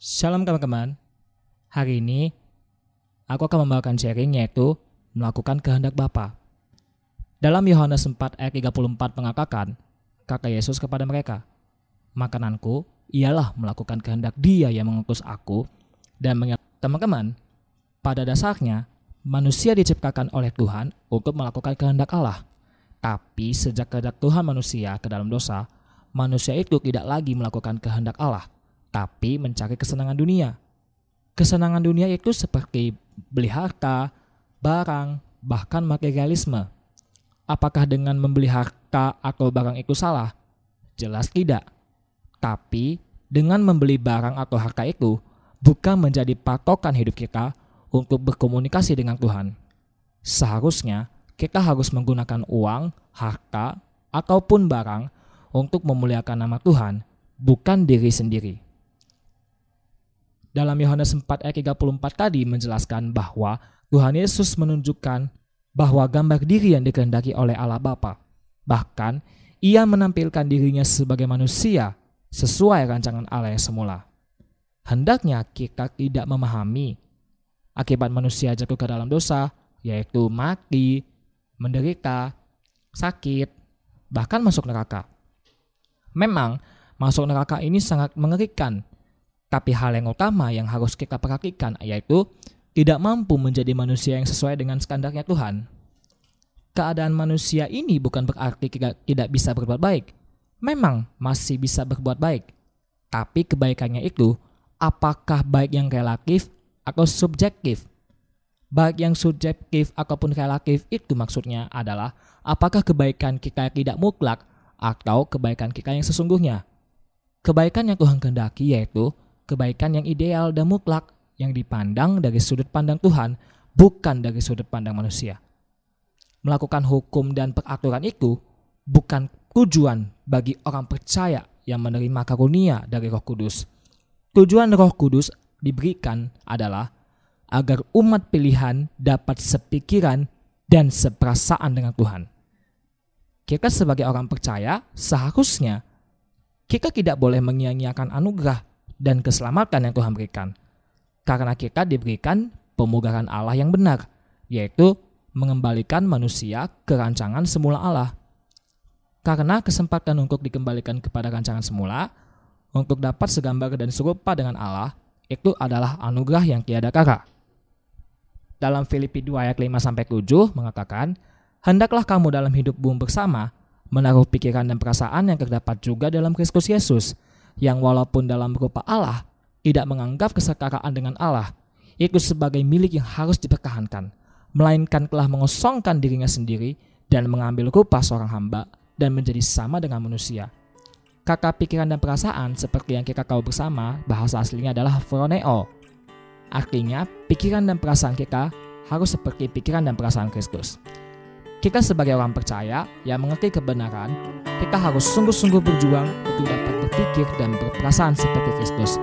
Shalom teman-teman. Hari ini aku akan membawakan sharing yaitu melakukan kehendak Bapa. Dalam Yohanes 4 ayat 34 mengatakan, kata Yesus kepada mereka, "Makananku ialah melakukan kehendak Dia yang mengutus aku." Dan teman-teman, pada dasarnya manusia diciptakan oleh Tuhan untuk melakukan kehendak Allah. Tapi sejak kehendak Tuhan manusia ke dalam dosa, manusia itu tidak lagi melakukan kehendak Allah, tapi mencari kesenangan dunia. Kesenangan dunia itu seperti beli harta, barang, bahkan materialisme. Apakah dengan membeli harta atau barang itu salah? Jelas tidak. Tapi dengan membeli barang atau harta itu bukan menjadi patokan hidup kita untuk berkomunikasi dengan Tuhan. Seharusnya kita harus menggunakan uang, harta, ataupun barang untuk memuliakan nama Tuhan, bukan diri sendiri. Dalam Yohanes 4 ayat 34 tadi menjelaskan bahwa Tuhan Yesus menunjukkan bahwa gambar diri yang dikehendaki oleh Allah Bapa. Bahkan, ia menampilkan dirinya sebagai manusia sesuai rancangan Allah yang semula. Hendaknya kita tidak memahami akibat manusia jatuh ke dalam dosa, yaitu mati, menderita, sakit, bahkan masuk neraka. Memang, masuk neraka ini sangat mengerikan, tapi hal yang utama yang harus kita perhatikan yaitu tidak mampu menjadi manusia yang sesuai dengan standarnya Tuhan. Keadaan manusia ini bukan berarti tidak bisa berbuat baik. Memang masih bisa berbuat baik. Tapi kebaikannya itu apakah baik yang relatif atau subjektif? baik yang subjektif ataupun relatif itu maksudnya adalah apakah kebaikan kita tidak mutlak atau kebaikan kita yang sesungguhnya. Kebaikan yang Tuhan kehendaki yaitu kebaikan yang ideal dan mutlak yang dipandang dari sudut pandang Tuhan bukan dari sudut pandang manusia. Melakukan hukum dan peraturan itu bukan tujuan bagi orang percaya yang menerima karunia dari Roh Kudus. Tujuan Roh Kudus diberikan adalah agar umat pilihan dapat sepikiran dan seperasaan dengan Tuhan. Kita sebagai orang percaya seharusnya kita tidak boleh menyia-nyiakan anugerah dan keselamatan yang Tuhan berikan. Karena kita diberikan pemugaran Allah yang benar, yaitu mengembalikan manusia ke rancangan semula Allah. Karena kesempatan untuk dikembalikan kepada rancangan semula, untuk dapat segambar dan serupa dengan Allah, itu adalah anugerah yang tiada kara dalam Filipi 2 ayat 5 sampai 7 mengatakan, "Hendaklah kamu dalam hidup bumi bersama menaruh pikiran dan perasaan yang terdapat juga dalam Kristus Yesus, yang walaupun dalam rupa Allah tidak menganggap kesetaraan dengan Allah itu sebagai milik yang harus dipertahankan, melainkan telah mengosongkan dirinya sendiri dan mengambil rupa seorang hamba dan menjadi sama dengan manusia." Kata pikiran dan perasaan seperti yang kita tahu bersama, bahasa aslinya adalah phroneo, Artinya, pikiran dan perasaan kita harus seperti pikiran dan perasaan Kristus. Kita sebagai orang percaya yang mengerti kebenaran, kita harus sungguh-sungguh berjuang untuk dapat berpikir dan berperasaan seperti Kristus.